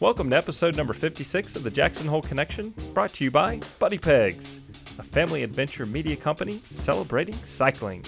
Welcome to episode number 56 of the Jackson Hole Connection, brought to you by Buddy Pegs, a family adventure media company celebrating cycling.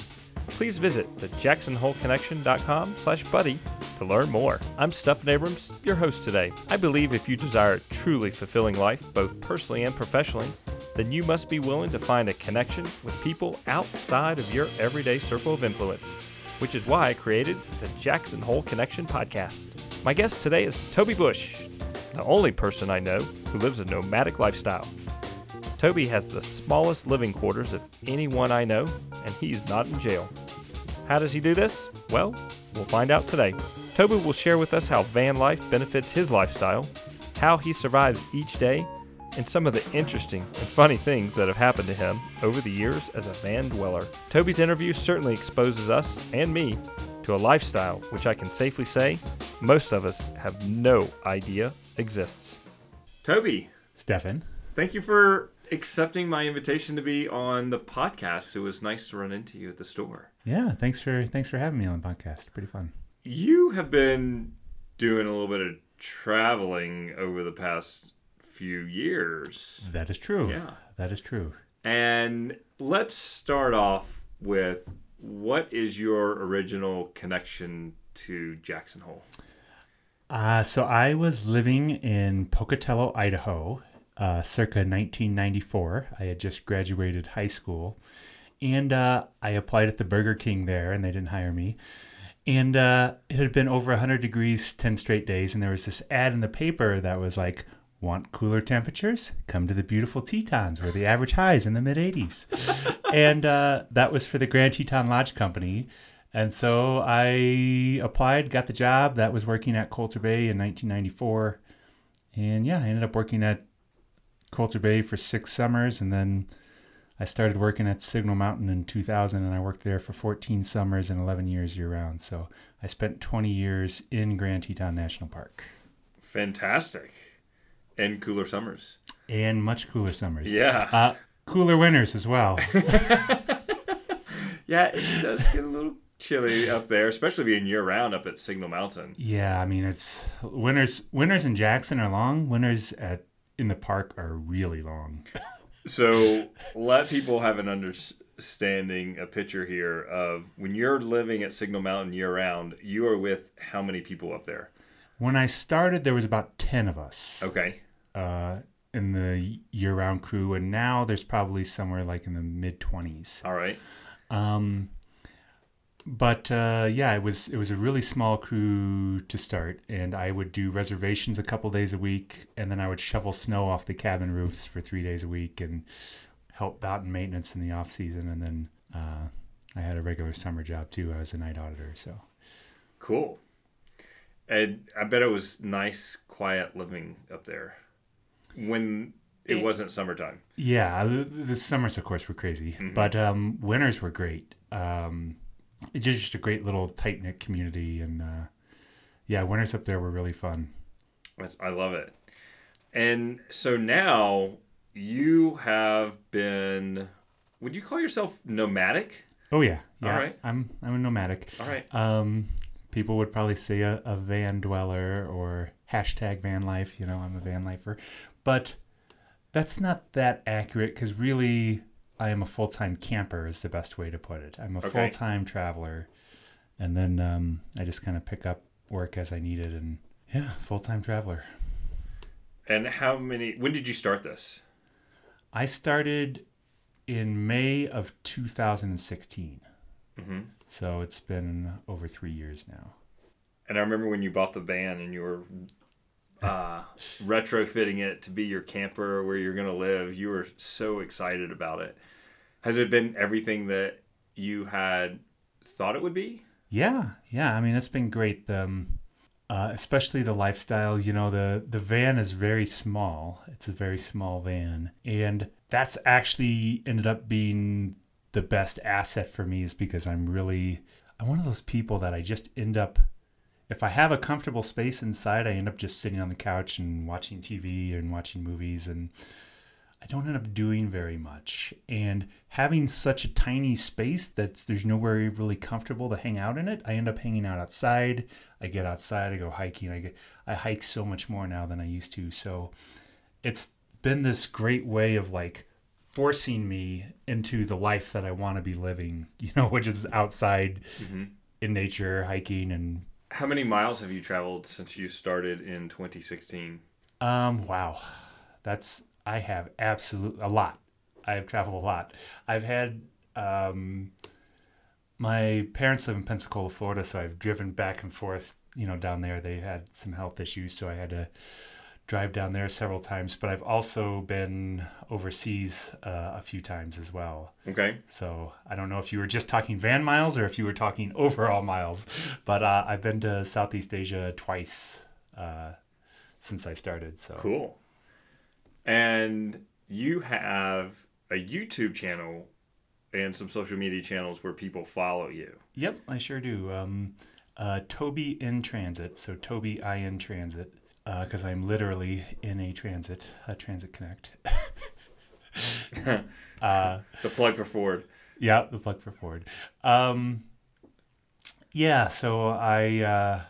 Please visit thejacksonholeconnection.com slash buddy to learn more. I'm Stephen Abrams, your host today. I believe if you desire a truly fulfilling life, both personally and professionally, then you must be willing to find a connection with people outside of your everyday circle of influence, which is why I created the Jackson Hole Connection podcast. My guest today is Toby Busch, the only person I know who lives a nomadic lifestyle. Toby has the smallest living quarters of anyone I know, and he's not in jail. How does he do this? Well, we'll find out today. Toby will share with us how van life benefits his lifestyle, how he survives each day, and some of the interesting and funny things that have happened to him over the years as a van dweller. Toby's interview certainly exposes us and me to a lifestyle which I can safely say most of us have no idea exists. Toby, Stephan. thank you for accepting my invitation to be on the podcast. It was nice to run into you at the store. Yeah, thanks for thanks for having me on the podcast. Pretty fun. You have been doing a little bit of traveling over the past few years. That is true. Yeah. That is true. And let's start off with what is your original connection to Jackson Hole? Uh, so I was living in Pocatello, Idaho, uh, circa 1994. I had just graduated high school, and uh, I applied at the Burger King there, and they didn't hire me. And uh, it had been over 100 degrees 10 straight days, and there was this ad in the paper that was like, Want cooler temperatures? Come to the beautiful Tetons, where the average high is in the mid 80s. and uh, that was for the Grand Teton Lodge Company. And so I applied, got the job. That was working at Colter Bay in 1994. And yeah, I ended up working at Colter Bay for six summers. And then I started working at Signal Mountain in 2000. And I worked there for 14 summers and 11 years year round. So I spent 20 years in Grand Teton National Park. Fantastic. And cooler summers. And much cooler summers. Yeah. Uh, cooler winters as well. Yeah, it does get a little chilly up there, especially being year round up at Signal Mountain. yeah, I mean, it's winters. Winters in Jackson are long. Winters at in the park are really long. So let people have an understanding, a picture here of when you're living at Signal Mountain year round, you are with how many people up there? When I started, there was about ten of us Okay. uh, in the year-round crew, and now there's probably somewhere like in the mid twenties. All right. Um, but uh, yeah, it was it was a really small crew to start, and I would do reservations a couple days a week, and then I would shovel snow off the cabin roofs for three days a week, and help out in maintenance in the off season, and then uh, I had a regular summer job too. I was a night auditor, so Cool. And I bet it was nice, quiet living up there when it It- wasn't summertime. Yeah, the, the summers, of course, were crazy, but um, winters were great. Um, it's just a great little tight knit community, and uh, yeah, winters up there were really fun. That's, I love it. And so now you have been. Would you call yourself nomadic? Oh yeah, yeah. All right. I'm I'm a nomadic. All right. Um, people would probably say a, a van dweller or hashtag van life. You know, I'm a van lifer, but that's not that accurate because really, I am a full time camper. Is the best way to put it. I'm a Okay. full time traveler, and then um, I just kind of pick up work as I need it, and yeah, full time traveler. And how many? When did you start this? I started in May of 2016. Mm-hmm. So it's been over three years now. And I remember when you bought the van and you were uh, retrofitting it to be your camper where you're going to live. You were so excited about it. Has it been everything that you had thought it would be? Yeah, yeah. I mean, it's been great. Um, uh, especially the lifestyle. You know, the the van is very small. It's a very small van, and that's actually ended up being the best asset for me. Is because I'm really I'm one of those people that I just end up. If I have a comfortable space inside, I end up just sitting on the couch and watching TV and watching movies, and I don't end up doing very much. And having such a tiny space that there's nowhere really comfortable to hang out in it, I end up hanging out outside. I get outside, I go hiking. I get I hike so much more now than I used to. So it's been this great way of like forcing me into the life that I want to be living, you know, which is outside Mm-hmm. in nature, hiking and How many miles have you traveled since you started in 2016? um wow. That's I have absolute a lot. I have traveled a lot. I've had um my parents live in Pensacola, Florida, so I've driven back and forth, you know, down there. They had some health issues, so I had to drive down there several times, but I've also been overseas uh, a few times as well. Okay. So I don't know if you were just talking van miles or if you were talking overall miles, but uh, I've been to Southeast Asia twice uh, since I started. So Cool. And you have a YouTube channel and some social media channels where people follow you. Yep, I sure do. Um, uh, Toby in transit. So Toby I in transit because I'm literally in a transit, a transit connect. uh, The plug for Ford. Yeah, the plug for Ford. Um, yeah, so I uh,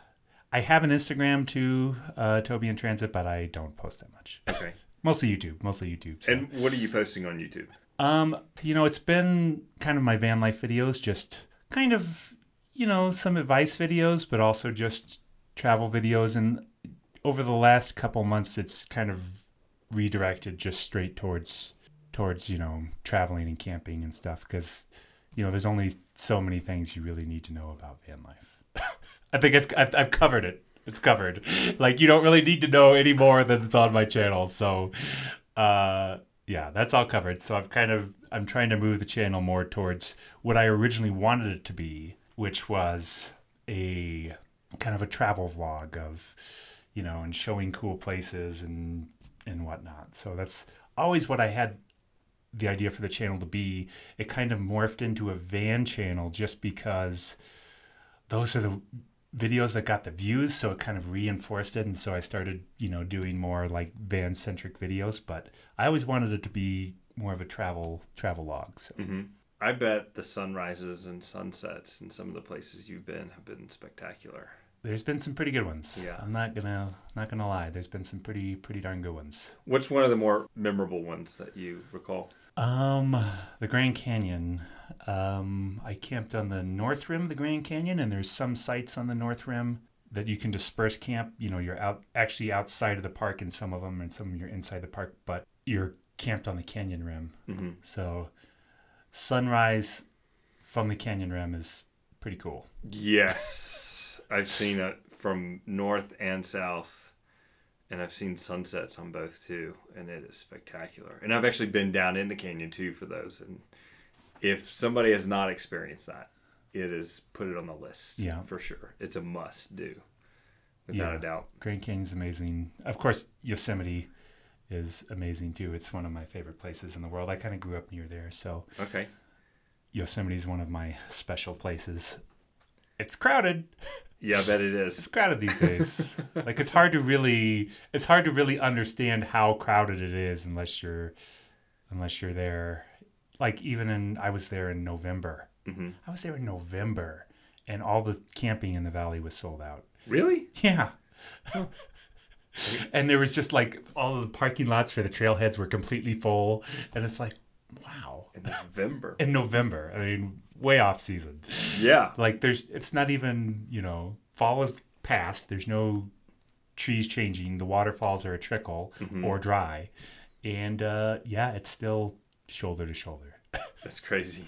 I have an Instagram too, uh, Toby in Transit, but I don't post that much. Okay. Mostly YouTube, mostly YouTube. So. and what are you posting on YouTube? Um, you know, it's been kind of my van life videos, just kind of, you know, some advice videos, but also just travel videos. And over the last couple months, it's kind of redirected just straight towards, towards, you know, traveling and camping and stuff. Cause, you know, there's only so many things you really need to know about van life. I think it's, I've, I've covered it. It's covered. Like, you don't really need to know any more than it's on my channel. So, uh, yeah, that's all covered. So I've kind of I'm trying to move the channel more towards what I originally wanted it to be, which was a kind of a travel vlog of, you know, and showing cool places and and whatnot. So that's always what I had the idea for the channel to be. It kind of morphed into a van channel just because those are the videos that got the views so it kind of reinforced it and so i started you know doing more like van centric videos but i always wanted it to be more of a travel travel log so Mm-hmm. I bet the sunrises and sunsets in some of the places you've been have been spectacular. There's been some pretty good ones Yeah. i'm not gonna not gonna lie there's been some pretty pretty darn good ones What's one of the more memorable ones that you recall? um the grand canyon um i camped on the north rim of the grand canyon and there's some sites on the north rim that you can disperse camp you know you're out actually outside of the park in some of them and some of them you're inside the park but you're camped on the canyon rim Mm-hmm. So sunrise from the canyon rim is pretty cool. Yes, I've seen it from north and south, and I've seen sunsets on both too, and it is spectacular. And I've actually been down in the canyon too for those. And if somebody has not experienced that, it is put it on the list. Yeah. for sure. It's a must do, without Yeah. a doubt. Grand Canyon's amazing. Of course, Yosemite is amazing too. It's one of my favorite places in the world. I kind of grew up near there, so Okay. Yosemite is one of my special places. It's crowded. Yeah, I bet it It's crowded these days. like it's hard to really it's hard to really understand how crowded it is unless you're unless you're there. Like even in I was there in November. hmm I was there in November and all the camping in the valley was sold out. Really? Yeah. and there was just like all the parking lots for the trailheads were completely full. And it's like, wow. In November. In November. I mean, way off season. yeah. Like there's it's not even, you know, fall is past. There's no trees changing. The waterfalls are a trickle Mhm. or dry. And uh yeah, it's still shoulder to shoulder. That's crazy.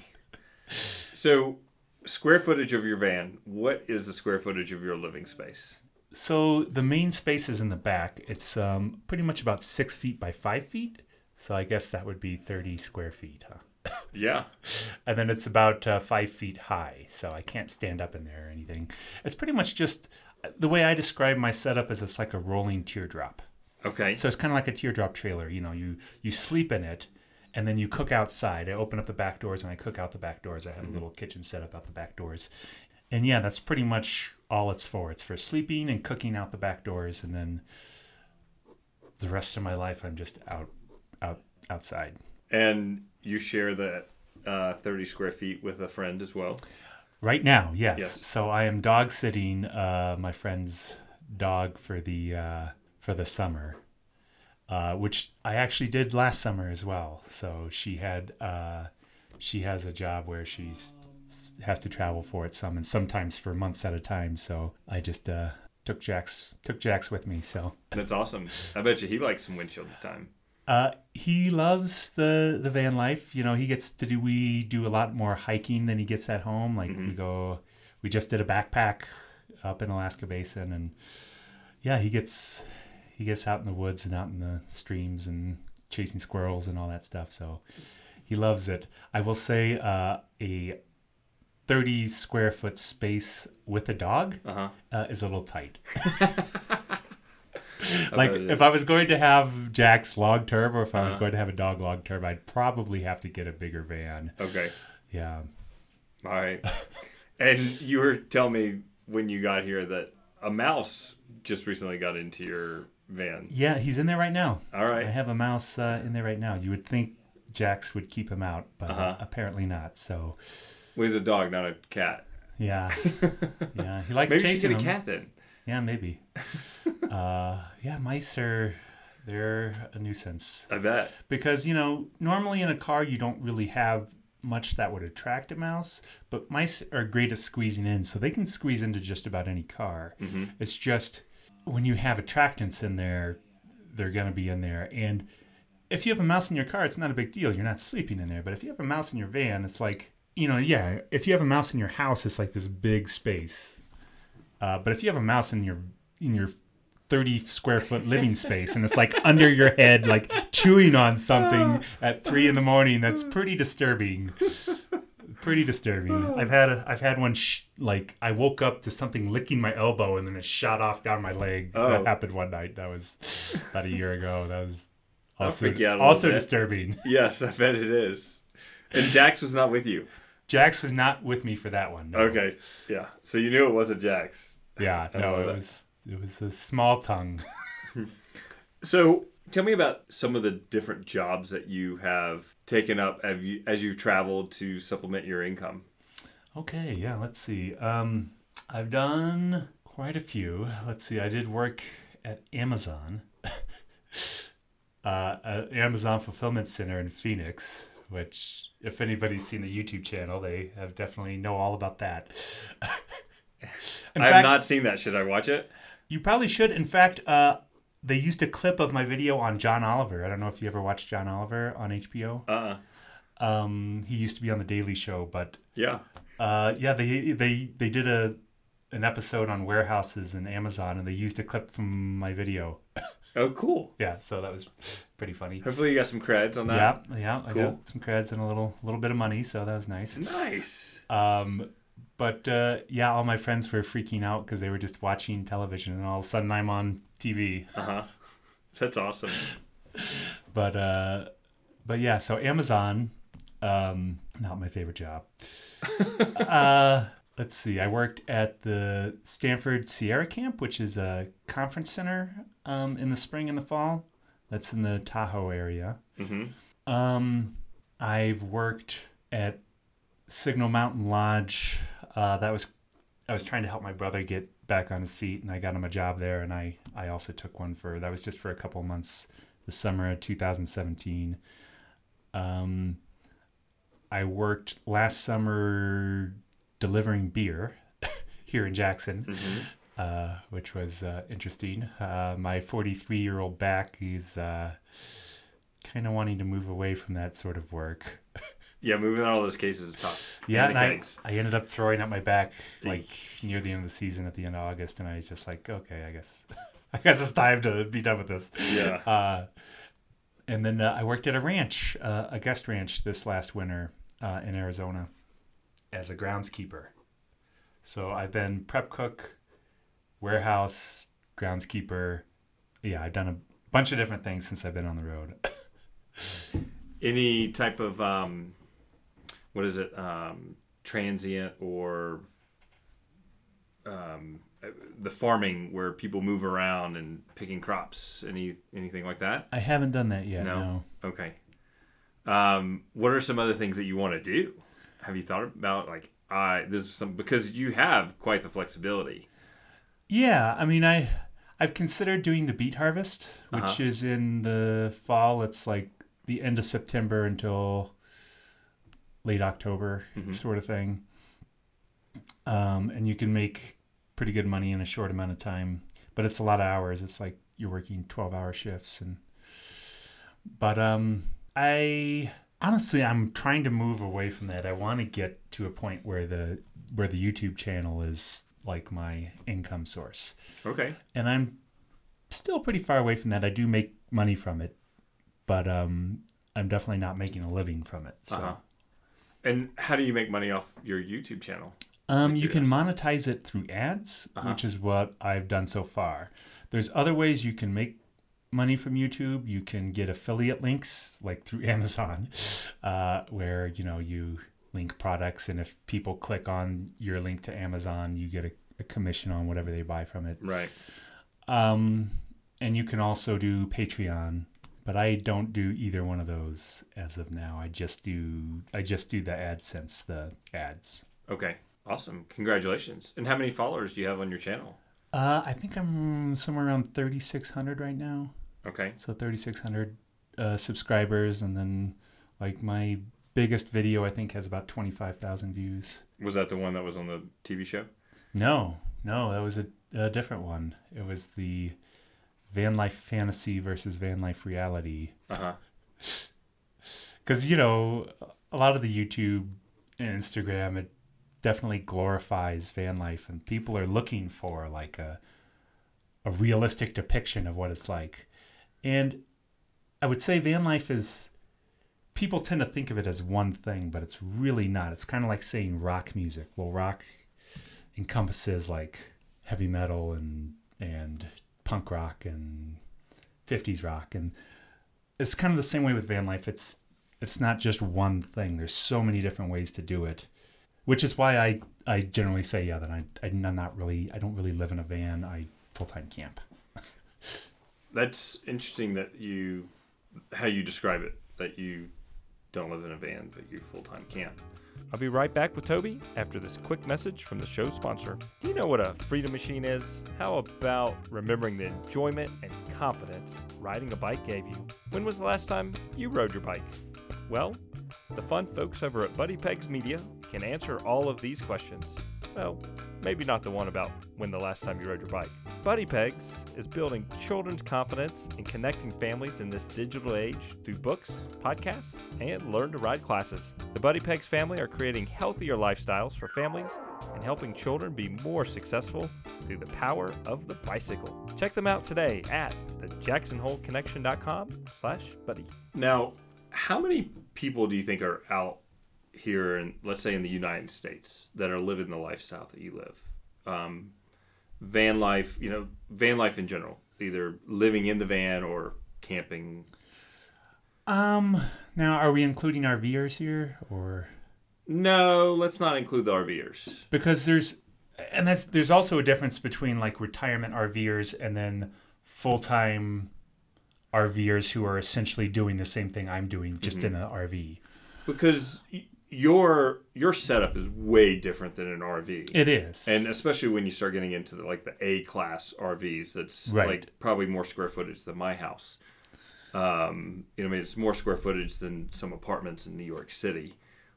So, square footage of your van. What is the square footage of your living space? So the main space is in the back. It's um, pretty much about six feet by five feet. So I guess that would be 30 square feet, huh? Yeah. And then it's about uh, five feet high. So I can't stand up in there or anything. It's pretty much just the way I describe my setup is it's like a rolling teardrop. Okay. So it's kind of like a teardrop trailer. You know, you you sleep in it, and then you cook outside. I open up the back doors and I cook out the back doors. I have a little kitchen set up out the back doors, and yeah, that's pretty much all it's for. It's for sleeping and cooking out the back doors, and then the rest of my life I'm just out out outside. And you share that uh, 30 square feet with a friend as well. Right now, yes. Yes. So I am dog sitting uh, my friend's dog for the uh, for the summer, uh, which I actually did last summer as well. So she had uh, she has a job where she's has to travel for it some and sometimes for months at a time. So I just uh, took Jax took Jax with me. So That's awesome. I bet you he likes some windshield time. Uh, he loves the the van life. You know, he gets to do we do a lot more hiking than he gets at home. Like we go, we just did a backpack up in Alaska Basin, and yeah, he gets he gets out in the woods and out in the streams and chasing squirrels and all that stuff. So he loves it. I will say uh, a thirty square foot space with a dog Uh-huh. uh, is a little tight. Like it if I was going to have Jax long term or if I was Uh-huh. going to have a dog long term, I'd probably have to get a bigger van. Okay. Yeah. All right. and you were telling me when you got here that a mouse just recently got into your van. Yeah, he's in there right now. All right. I have a mouse uh, in there right now. You would think Jax would keep him out, but uh Uh-huh. apparently not. So, Well, he's a dog, not a cat. yeah. yeah, he likes Maybe chasing get a him. cat then. Yeah, maybe. uh, yeah, mice are they're a nuisance. I bet. because you know normally in a car you don't really have much that would attract a mouse but mice are great at squeezing in so they can squeeze into just about any car Mm-hmm. it's just when you have attractants in there they're going to be in there and if you have a mouse in your car it's not a big deal you're not sleeping in there but if you have a mouse in your van it's like you know yeah if you have a mouse in your house it's like this big space uh, but if you have a mouse in your in your 30 square foot living space and it's like under your head like chewing on something at three in the morning that's pretty disturbing pretty disturbing i've had a, i've had one sh- like i woke up to something licking my elbow and then it shot off down my leg Oh. that happened one night that was about a year ago that was also, freak you out a little also bit. disturbing Yes, I bet it is. And Jax was not with you. Jax was not with me for that one no. Okay. Yeah. So you knew it wasn't Jax. yeah no it was it was a small tongue So tell me about some of the different jobs that you have taken up as, you, as you've traveled to supplement your income. Okay, yeah, let's see. Um, I've done quite a few. Let's see, I did work at Amazon, uh, uh, Amazon Fulfillment Center in Phoenix, which, if anybody's seen the YouTube channel, they have definitely know all about that. In I have not seen that. Should I watch it? you probably should. In fact, uh, they used a clip of my video on John Oliver. I don't know if you ever watched John Oliver on HBO. Uh. uh Um, he used to be on the Daily Show, but Yeah. Uh, yeah, they they they did a an episode on warehouses and Amazon, and they used a clip from my video. Oh, cool. Yeah, so that was pretty funny. Hopefully you got some creds on that. Yeah, yeah, I Cool. got some creds and a little little bit of money, so that was nice. Nice. Um, but uh, yeah, all my friends were freaking out because they were just watching television, and all of a sudden I'm on TV. Uh huh. That's awesome. But uh, but yeah, so Amazon, um, not my favorite job. uh, let's see. I worked at the Stanford Sierra Camp, which is a conference center um, in the spring and the fall. That's in the Tahoe area. hmm Um, I've worked at Signal Mountain Lodge. Uh, that was I was trying to help my brother get back on his feet, and I got him a job there. And I I also took one for that was just for a couple months, the summer of 2017. Um, I worked last summer delivering beer here in Jackson hmm uh, which was uh, interesting. Uh, my 43 year old back is uh, kind of wanting to move away from that sort of work. Yeah, moving all those cases is tough. Yeah, And and I. I ended up throwing up my back like near the end of the season at the end of August, and I was just like, okay, I guess, I guess it's time to be done with this. Yeah. Uh, and then uh, I worked at a ranch, uh, a guest ranch, this last winter uh, in Arizona as a groundskeeper. So I've been prep cook, warehouse, groundskeeper. Yeah, I've done a bunch of different things since I've been on the road. Any type of um, what is it? Um, transient or um, the farming where people move around and picking crops. Any anything like that? I haven't done that yet. No. No. Okay. Um, what are some other things that you want to do? Have you thought about like I this is some because you have quite the flexibility. Yeah, I mean, I I've considered doing the beet harvest, which Uh-huh. is in the fall. It's like the end of September until late October, Mhm. sort of thing. Um, and you can make pretty good money in a short amount of time, but it's a lot of hours. It's like you're working twelve-hour shifts, and but um, I honestly I'm trying to move away from that. I want to get to a point where the where the YouTube channel is like my income source Okay. and I'm still pretty far away from that. I do make money from it, but um, I'm definitely not making a living from it. So, Uh-huh. And how do you make money off your YouTube channel? um, you can monetize it through ads, Uh-huh. which is what I've done so far. There's other ways you can make money from YouTube. You can get affiliate links, like through Amazon, uh, where you know you link products, and if people click on your link to Amazon, you get a, a commission on whatever they buy from it. Right. Um, and you can also do Patreon, but I don't do either one of those as of now. I just do I just do the AdSense, the ads. Okay. Awesome. Congratulations. And how many followers do you have on your channel? Uh, I think I'm somewhere around 3,600 right now. Okay. So 3,600 uh, subscribers, and then like my biggest video I think has about 25,000 views. Was that the one that was on the TV show? No, no, that was a, a different one. It was the van life fantasy versus van life reality. Uh huh. because you know a lot of the youtube and instagram it definitely glorifies van life and people are looking for like a a realistic depiction of what it's like and i would say van life is people tend to think of it as one thing but it's really not. It's kind of like saying rock music. Well rock encompasses like heavy metal and and punk rock and 50s rock. And it's kind of the same way with van life. It's it's not just one thing. There's so many different ways to do it which is why i i generally say yeah that i i'm not really i don't really live in a van. I full-time camp That's interesting that you how you describe it that you don't live in a van but you full time camp. I'll be right back with Toby after this quick message from the show sponsor. Do you know what a freedom machine is? How about remembering the enjoyment and confidence riding a bike gave you? When was the last time you rode your bike? Well, the fun folks over at Buddy Pegs Media can answer all of these questions. Well, maybe not the one about when the last time you rode your bike. Buddy Pegs is building children's confidence and connecting families in this digital age through books, podcasts, and learn to ride classes. The Buddy Pegs family are creating healthier lifestyles for families and helping children be more successful through the power of the bicycle. Check them out today at thejacksonholeconnection.com slash buddy. Now, how many people do you think are out here in let's say in the United States that are living the lifestyle that you live? Um, van life, you know, van life in general, either living in the van or camping. um now are we including rvers here or No, let's not include the RVers. because there's and that's there's also a difference between like retirement RVers and then full-time RVers who are essentially doing the same thing I'm doing just in an RV. Because your your setup is way different than an RV. It is. and especially when you start getting into the, like the A class RVs, that's Right. like probably more square footage than my house. Um, you know, I mean, it's more square footage than some apartments in New York City,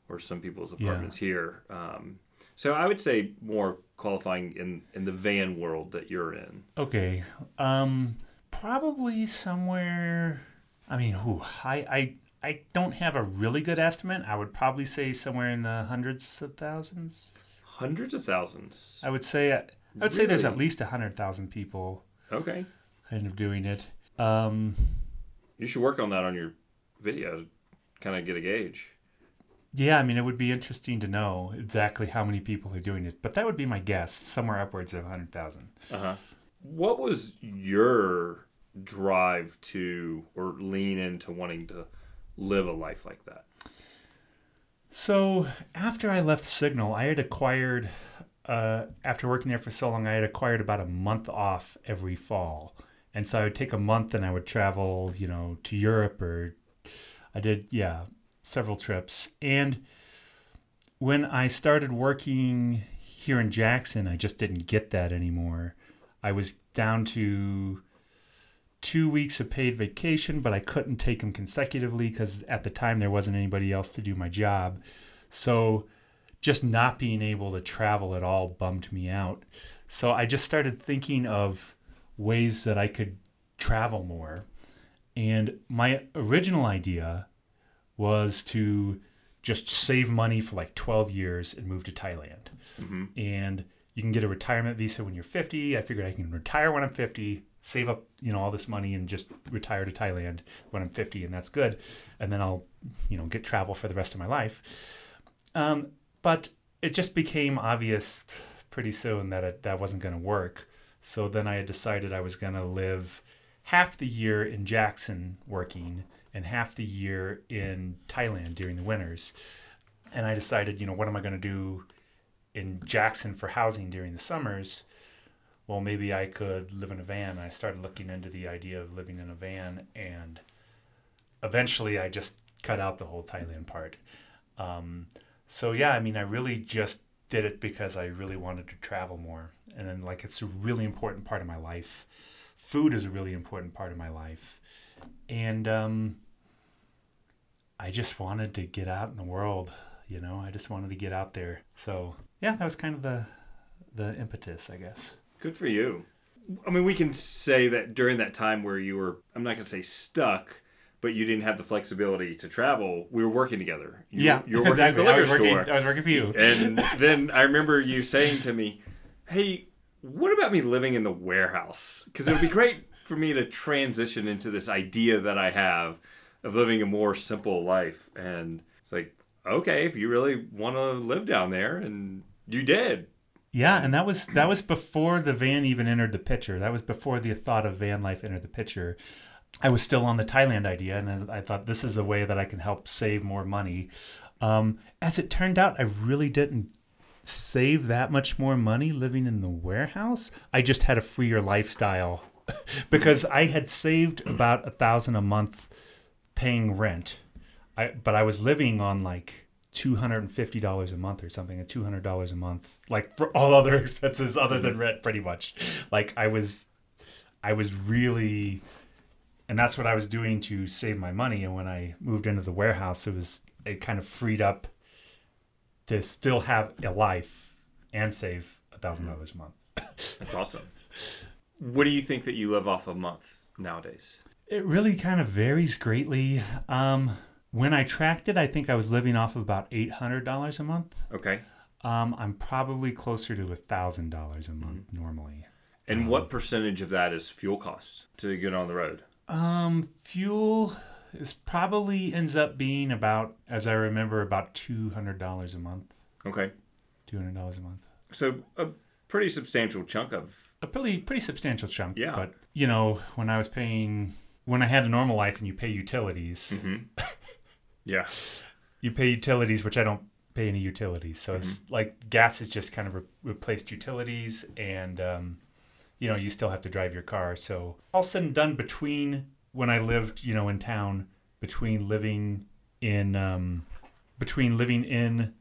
or some people's apartments here. Um, so I would say more qualifying in in the van world that you're in. okay. Um probably somewhere I mean, ooh, I I I don't have a really good estimate. I would probably say somewhere in the hundreds of thousands. Hundreds of thousands. I would say I would say there's at least a hundred thousand people Okay, kind of doing it. Um, you should work on that on your video, kind of get a gauge. yeah, I mean, it would be interesting to know exactly how many people are doing it, but that would be my guess, somewhere upwards of a hundred thousand. Uh huh. What was your drive to or lean into wanting to live a life like that? So after I left Signal, I had acquired, uh, after working there for so long, I had acquired about a month off every fall, and so I would take a month and I would travel, you know, to Europe or I did, yeah, several trips. And when I started working here in Jackson, I just didn't get that anymore. I was down to two weeks of paid vacation, but I couldn't take them consecutively because at the time there wasn't anybody else to do my job. So just not being able to travel at all bummed me out. So I just started thinking of ways that I could travel more. And my original idea was to just save money for like 12 years and move to Thailand. Mm-hmm. And you can get a retirement visa when you're 50. I figured I can retire when I'm 50, save up, you know, all this money and just retire to Thailand when I'm 50 and that's good. And then I'll, you know, get travel for the rest of my life. Um, but it just became obvious pretty soon that it, that wasn't going to work. So then I had decided I was going to live half the year in Jackson working and half the year in Thailand during the winters. And I decided, you know, what am I going to do in Jackson for housing during the summers? Well, maybe I could live in a van. And I started looking into the idea of living in a van, and eventually I just cut out the whole Thailand part. Um, so yeah, I mean, I really just did it because I really wanted to travel more, and then like it's a really important part of my life. Food is a really important part of my life, and um, I just wanted to get out in the world. You know, I just wanted to get out there. So yeah, that was kind of the the impetus, I guess. Good for you. I mean, we can say that during that time where you were, I'm not going to say stuck, but you didn't have the flexibility to travel, we were working together. You, yeah, you were working exactly. at the I liquor working. store. I was working for you. And then I remember you saying to me, hey, what about me living in the warehouse? Because it would be great for me to transition into this idea that I have of living a more simple life. And it's like, okay, if you really want to live down there, and you did. Yeah, and that was that was before the van even entered the picture. That was before the thought of van life entered the picture. I was still on the Thailand idea, and I thought this is a way that I can help save more money. Um, as it turned out, I really didn't save that much more money living in the warehouse. I just had a freer lifestyle because I had saved about a thousand a month paying rent. I but I was living on like two hundred and fifty dollars a month or something, at two hundred dollars a month, like for all other expenses other than rent, pretty much. Like I was, I was really, and that's what I was doing to save my money. And when I moved into the warehouse, it was it kind of freed up to still have a life and save a thousand dollars a month. That's awesome. What do you think that you live off a month nowadays? It really kind of varies greatly. Um, when I tracked it, I think I was living off of about eight hundred dollars a month. Okay. Um, I'm probably closer to a thousand dollars a month normally. And what percentage of that is fuel costs to get on the road? Um, fuel is probably ends up being about, as I remember, about two hundred dollars a month. Okay. Two hundred dollars a month. So a pretty substantial chunk of A pretty pretty substantial chunk. Yeah. But you know, when I was paying, when I had a normal life and you pay utilities, yeah. you pay utilities, which I don't pay any utilities. So it's like gas has just kind of re- replaced utilities, and um, you know you still have to drive your car. So all said and done, between when I lived, you know, in town, between living in um, between living in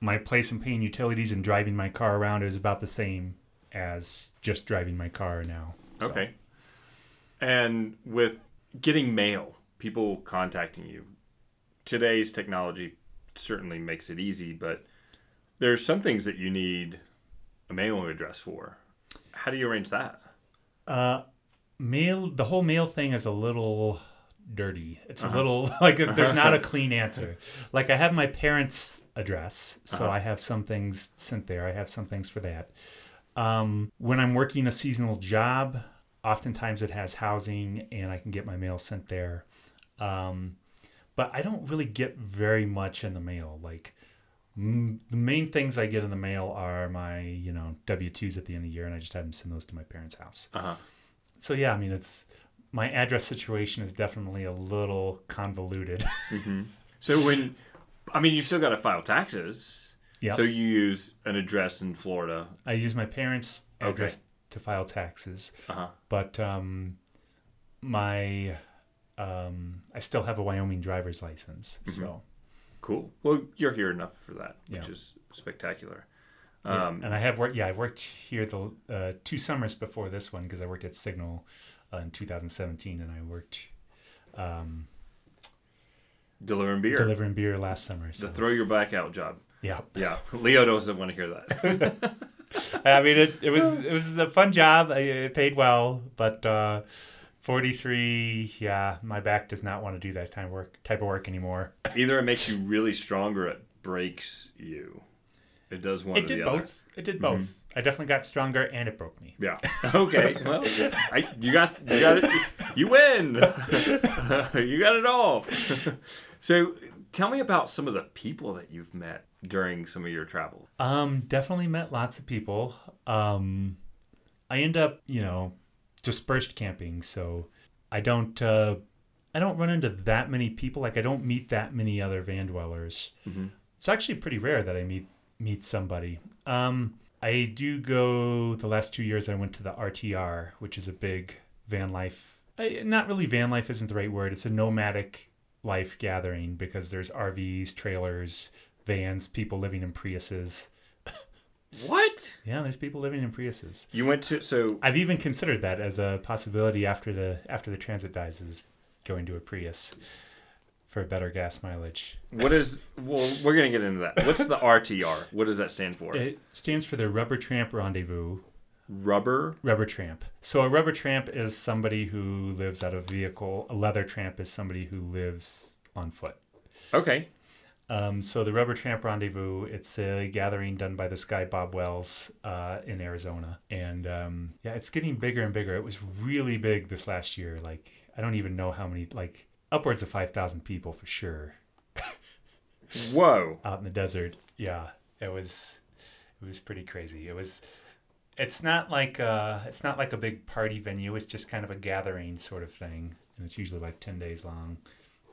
my place and paying utilities and driving my car around, it was about the same as just driving my car now. So- Okay. And with getting mail, people contacting you, today's technology certainly makes it easy, but there's some things that you need a mailing address for. How do you arrange that? Uh, mail. The whole mail thing is a little dirty. It's a little like there's not a clean answer. Like I have my parents' address, so I have some things sent there. I have some things for that. Um, when I'm working a seasonal job, oftentimes it has housing, and I can get my mail sent there. Um, but I don't really get very much in the mail. Like mm, the main things I get in the mail are my, you know, W twos at the end of the year, and I just have them send those to my parents' house. Uh huh. So yeah, I mean, it's my address situation is definitely a little convoluted. So when, I mean, you still got to file taxes. yeah, So you use an address in Florida. I use my parents' Okay. address to file taxes, Uh huh. but um, my um, I still have a Wyoming driver's license. So, Cool. Well, you're here enough for that, which Yeah. is spectacular. yeah. Um, and I have worked. Yeah, I've worked here the uh, two summers before this one because I worked at Signal uh, in 2017, and I worked um, delivering beer. delivering beer last summer. the So, throw your back out job. yeah. Yeah. Leo doesn't want to hear that. I mean, it, it was it was a fun job. It paid well, but uh, 43. Yeah, my back does not want to do that type of work type of work anymore. Either it makes you really stronger, or it breaks you. It does one It did the both. other. Mm-hmm. It did both. I definitely got stronger, and it broke me. Yeah. Okay. Well, I, you got you got it. You win. you got it all. so, tell me about some of the people that you've met during some of your travel. Um, definitely met lots of people. Um, I end up, you know, dispersed camping, so I don't, uh, I don't run into that many people. Like I don't meet that many other van dwellers. It's actually pretty rare that I meet meet somebody. Um, I do go. The last two years, I went to the RTR, which is a big van life. I, not really van life isn't the right word. It's a nomadic life gathering because there's RVs, trailers, vans, people living in Priuses. What? Yeah, there's people living in Priuses. You went to so I've even considered that as a possibility after the after the transit dies is going to a Prius for a better gas mileage. what is? Well, we're gonna get into that. What's the RTR? What does that stand for? It stands for the Rubber Tramp Rendezvous. Rubber. Rubber tramp. So a rubber tramp is somebody who lives out of a vehicle. A leather tramp is somebody who lives on foot. Okay. Um, so the Rubber Tramp Rendezvous, it's a gathering done by this guy Bob Wells uh, in Arizona, and um, yeah, it's getting bigger and bigger. It was really big this last year. Like I don't even know how many, like upwards of five thousand people for sure Whoa. out in the desert. Yeah, it was it was pretty crazy. It was. It's not like uh, it's not like a big party venue. It's just kind of a gathering sort of thing, and it's usually like ten days long.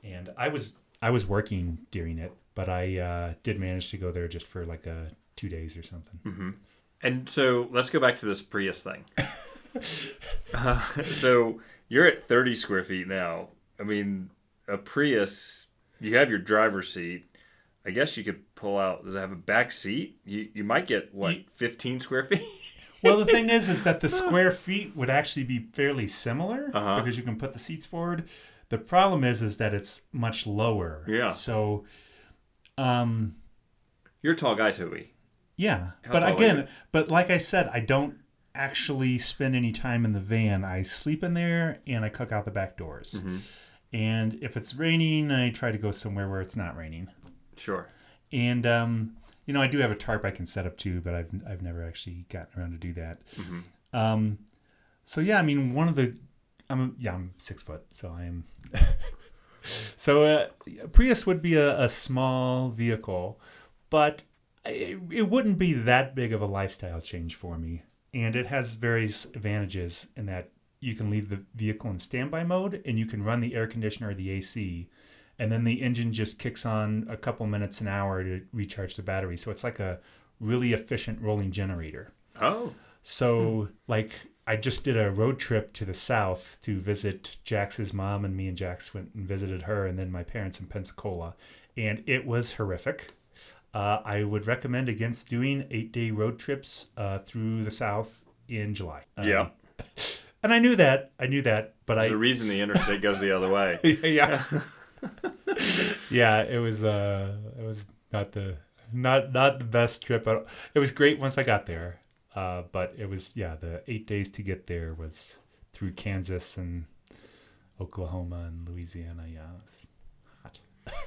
And I was I was working during it, but I uh, did manage to go there just for like a two days or something. And so let's go back to this Prius thing. uh, so you're at 30 square feet now. I mean, a Prius, you have your driver's seat. I guess you could pull out. Does it have a back seat? You you might get what Ye- 15 square feet. Well, the thing is, is that the square feet would actually be fairly similar Uh-huh. because you can put the seats forward. The problem is, is that it's much lower. Yeah. So, um, You're a tall guy, Toby. Yeah, How but again, but like I said, I don't actually spend any time in the van. I sleep in there and I cook out the back doors. Mm-hmm. And if it's raining, I try to go somewhere where it's not raining. Sure. And um, you know, I do have a tarp I can set up too, but I've I've never actually gotten around to do that. Mm-hmm. Um, so yeah, I mean, one of the, I'm yeah, I'm six foot, so I am. so uh, Prius would be a, a small vehicle, but it, it wouldn't be that big of a lifestyle change for me, and it has various advantages in that you can leave the vehicle in standby mode and you can run the air conditioner or the AC. And then the engine just kicks on a couple minutes an hour to recharge the battery. So it's like a really efficient rolling generator. Oh. So, like, I just did a road trip to the south to visit Jax's mom, and me and Jax went and visited her, and then my parents in Pensacola, and it was horrific. Uh, I would recommend against doing eight day road trips uh, through the south in July. Um, Yeah. and I knew that. I knew that, but There's I a reason the interstate goes the other way. yeah, yeah. It was uh, it was not the not not the best trip. At all. It was great once I got there, uh, but it was yeah. The eight days to get there was through Kansas and Oklahoma and Louisiana. Yeah, it was hot.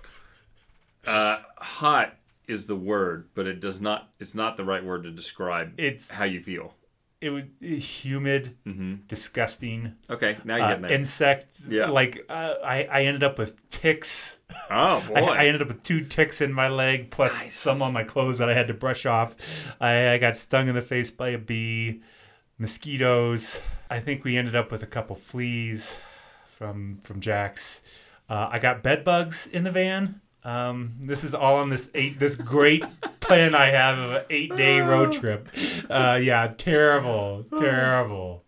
Uh, hot is the word, but it does not. It's not the right word to describe It's how you feel. It was humid, Mm-hmm. disgusting. Okay, now you're Uh, getting there. insect, Yeah. like uh, I, I ended up with ticks. oh boy. I, I ended up with two ticks in my leg, plus Nice. some on my clothes that I had to brush off. I, I got stung in the face by a bee, mosquitoes. I think we ended up with a couple fleas from from Jax. Uh, I got bed bugs in the van. Um, this is all on this eight this great plan I have of an eight day road trip. Uh, yeah, terrible, terrible.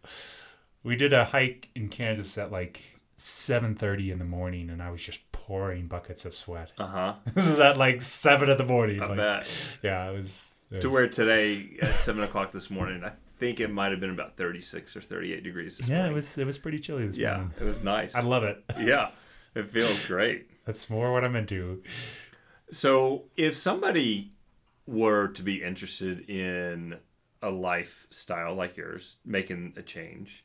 We did a hike in Kansas at like 7:30 in the morning, and I was just pouring buckets of sweat. Uh huh. this is at like seven in the morning. I like, bet. Yeah, it was. it To was- where today at seven o'clock this morning, I think it might have been about thirty six or thirty eight degrees. This Yeah, it was. It was pretty chilly this Yeah, morning. it was nice. I love it. yeah, it feels great. That's more what I'm into. So, if somebody were to be interested in a lifestyle like yours, making a change,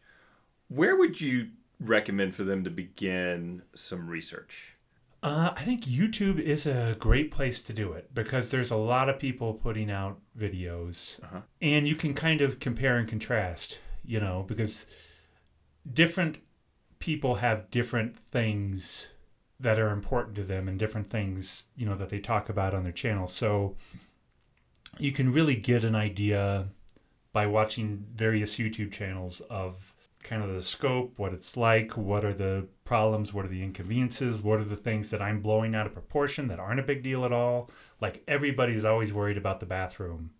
where would you recommend for them to begin some research? Uh, I think YouTube is a great place to do it because there's a lot of people putting out videos, Uh-huh. and you can kind of compare and contrast. You know, because different people have different things that are important to them and different things you know that they talk about on their channel. So you can really get an idea by watching various YouTube channels of kind of the scope, what it's like, what are the problems, what are the inconveniences, what are the things that I'm blowing out of proportion that aren't a big deal at all. Like everybody's always worried about the bathroom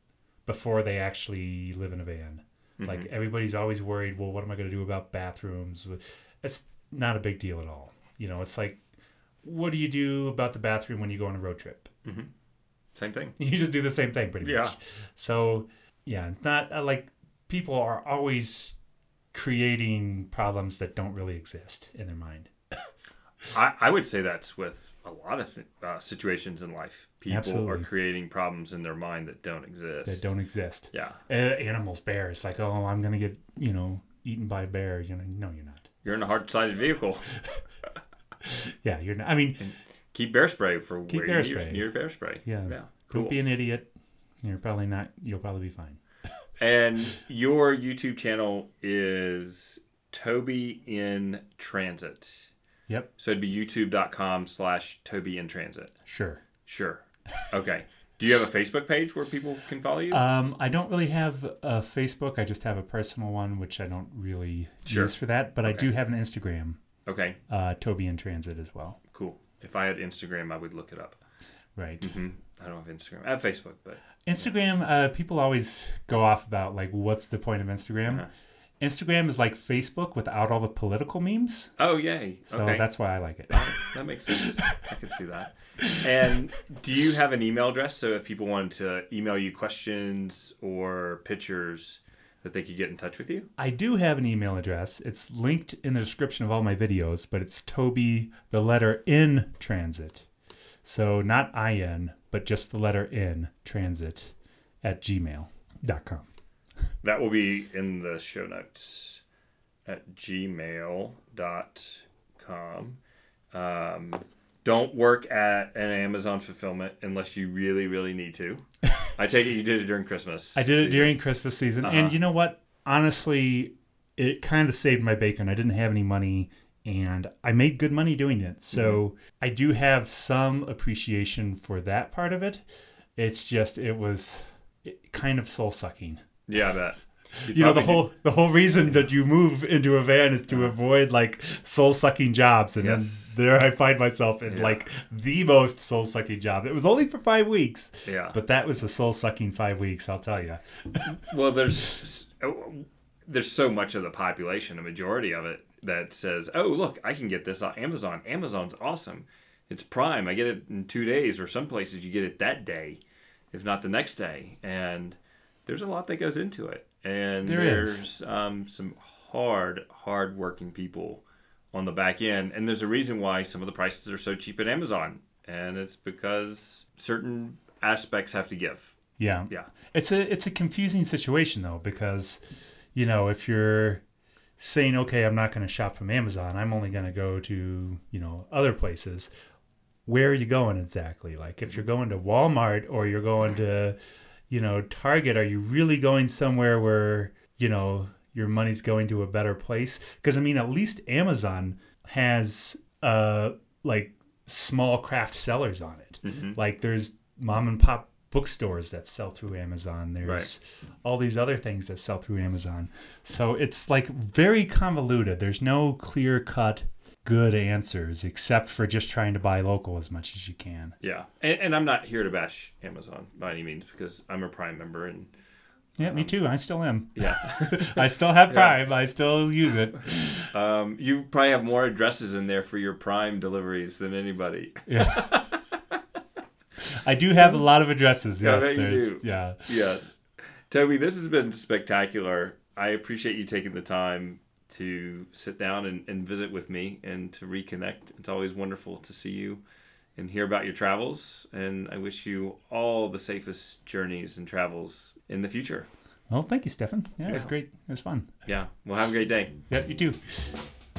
before they actually live in a van. Mm-hmm. Like everybody's always worried, well, what am I going to do about bathrooms? It's not a big deal at all. You know, it's like, what do you do about the bathroom when you go on a road trip? Same thing. You just do the same thing pretty Yeah. much. So, yeah, it's not uh, like people are always creating problems that don't really exist in their mind. I, I would say that's with a lot of th- uh, situations in life. People are creating problems in their mind that don't exist. That don't exist. Yeah. Uh, animals, bears, like, oh, I'm going to get, you know, eaten by a bear. You know, no, you're not. You're in a hard sided vehicle. Yeah, you're not. I mean, Keep bear spray for Keep where bear spray. your bear spray. yeah, Yeah. Cool. don't be an idiot. You're probably not, you'll probably be fine. And your YouTube channel is Toby in Transit. Yep, So it'd be youtube.com slash Toby in Transit. sure. Sure. Okay. Do you have a Facebook page where people can follow you? Um, I don't really have a Facebook. I just have a personal one, which I don't really Sure. use for that. But I do have an Instagram, okay. uh, Toby in Transit as well. Cool. If I had Instagram, I would look it up. Right. Mm-hmm. I don't have Instagram. I have Facebook, but Instagram, uh, people always go off about like, what's the point of Instagram? Uh-huh. Instagram is like Facebook without all the political memes. oh yay. So okay. that's why I like it. that makes sense. I can see that. And do you have an email address so if people wanted to email you questions or pictures that they could get in touch with you? I do have an email address. It's linked in the description of all my videos, but it's Toby, the letter in transit. So not in, but just the letter in transit at gmail.com. That will be in the show notes at gmail.com. Um, don't work at an Amazon fulfillment unless you really, really need to. I take it you did it during Christmas. I did it season. during Christmas season. Uh-huh. And you know what? Honestly, it kind of saved my bacon. I didn't have any money and I made good money doing it. So I do have some appreciation for that part of it. It's just, it was kind of soul sucking. Yeah, I bet. You'd know, the whole the whole reason that you move into a van is to avoid like soul sucking jobs, and. Yes. then there I find myself in Yeah. like the most soul sucking job. It was only for five weeks, Yeah. but that was the soul sucking five weeks. I'll tell you. Well, there's oh, there's so much of the population, a majority of it, that says, "Oh, look, I can get this on Amazon. Amazon's awesome. It's Prime. I get it in two days, or some places you get it that day, if not the next day." And there's a lot that goes into it, and There there's um, some hard, hard working people on the back end, and there's a reason why some of the prices are so cheap at Amazon, and it's because certain aspects have to give. Yeah. Yeah. It's a it's a confusing situation though because you know, if you're saying okay, I'm not going to shop from Amazon, I'm only going to go to, you know, other places. Where are you going exactly? Like if you're going to Walmart or you're going to, you know, Target, are you really going somewhere where, you know, your money's going to a better place? Because I mean, at least Amazon has uh like small craft sellers on it. Like there's mom and pop bookstores that sell through Amazon. There's all these other things that sell through Amazon. So it's like very convoluted. There's no clear cut good answers except for just trying to buy local as much as you can. Yeah, and, and I'm not here to bash Amazon by any means because I'm a Prime member and Yeah, me too. I still am. yeah, I still have Prime. I still use it. Um, you probably have more addresses in there for your Prime deliveries than anybody. Yeah. I do have a lot of addresses. Yeah, Yes, bet you there's do. yeah. yeah. Toby, this has been spectacular. I appreciate you taking the time to sit down and, and visit with me and to reconnect. It's always wonderful to see you and hear about your travels. And I wish you all the safest journeys and travels in the future. Well, thank you, Stephan. Yeah, it was great. It was fun. Yeah. Well, have a great day. Yeah, you too.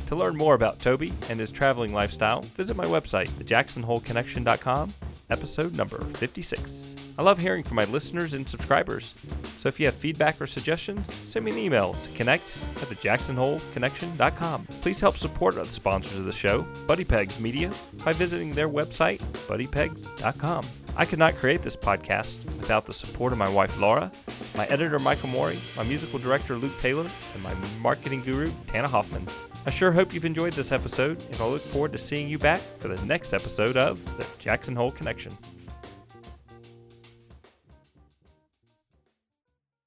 To learn more about Toby and his traveling lifestyle, visit my website, thejacksonholeconnection.com, episode number 56. I love hearing from my listeners and subscribers, so if you have feedback or suggestions, send me an email to connect at thejacksonholeconnection.com. Please help support the sponsors of the show, Buddy Pegs Media, by visiting their website, buddypegs.com. I could not create this podcast without the support of my wife Laura, my editor Michael Mori, my musical director Luke Taylor, and my marketing guru Tana Hoffman. I sure hope you've enjoyed this episode, and I look forward to seeing you back for the next episode of The Jackson Hole Connection.